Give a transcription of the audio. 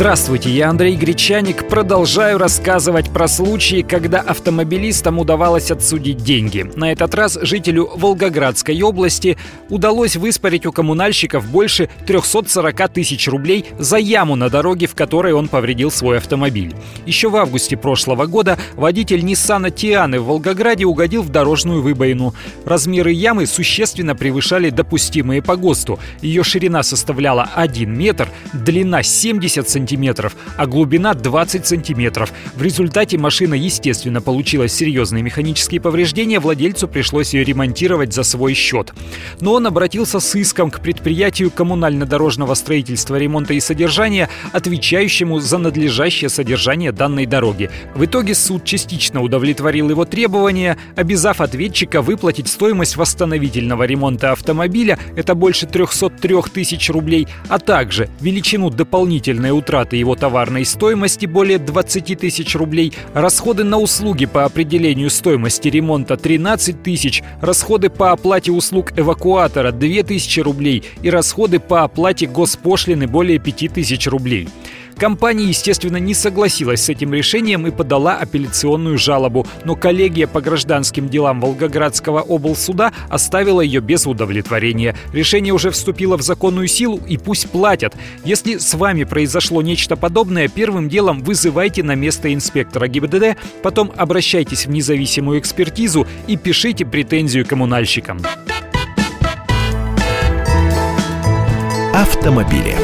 Здравствуйте, я Андрей Гречаник. Продолжаю рассказывать про случаи, когда автомобилистам удавалось отсудить деньги. На этот раз жителю Волгоградской области удалось выспорить у коммунальщиков больше 340 тысяч рублей за яму на дороге, в которой он повредил свой автомобиль. Еще в августе прошлого года водитель Ниссана Тианы в Волгограде угодил в дорожную выбоину. Размеры ямы существенно превышали допустимые по ГОСТу. Ее ширина составляла 1 метр, длина 70 сантиметров, а глубина 20 сантиметров. В результате машина, естественно, получила серьезные механические повреждения, владельцу пришлось ее ремонтировать за свой счет. Но он обратился с иском к предприятию коммунально-дорожного строительства, ремонта и содержания, отвечающему за надлежащее содержание данной дороги. В итоге суд частично удовлетворил его требования, обязав ответчика выплатить стоимость восстановительного ремонта автомобиля, это больше 303 тысяч рублей, а также величину дополнительной утраты его товарной стоимости более 20 тысяч рублей, расходы на услуги по определению стоимости ремонта 13 тысяч, расходы по оплате услуг эвакуатора 2 тысячи рублей и расходы по оплате госпошлины более 5 тысяч рублей. Компания, естественно, не согласилась с этим решением и подала апелляционную жалобу, но коллегия по гражданским делам Волгоградского облсуда оставила ее без удовлетворения. Решение уже вступило в законную силу и пусть платят. Если с вами произошло нечто подобное, первым делом вызывайте на место инспектора ГИБДД, потом обращайтесь в независимую экспертизу и пишите претензию коммунальщикам. Автомобили.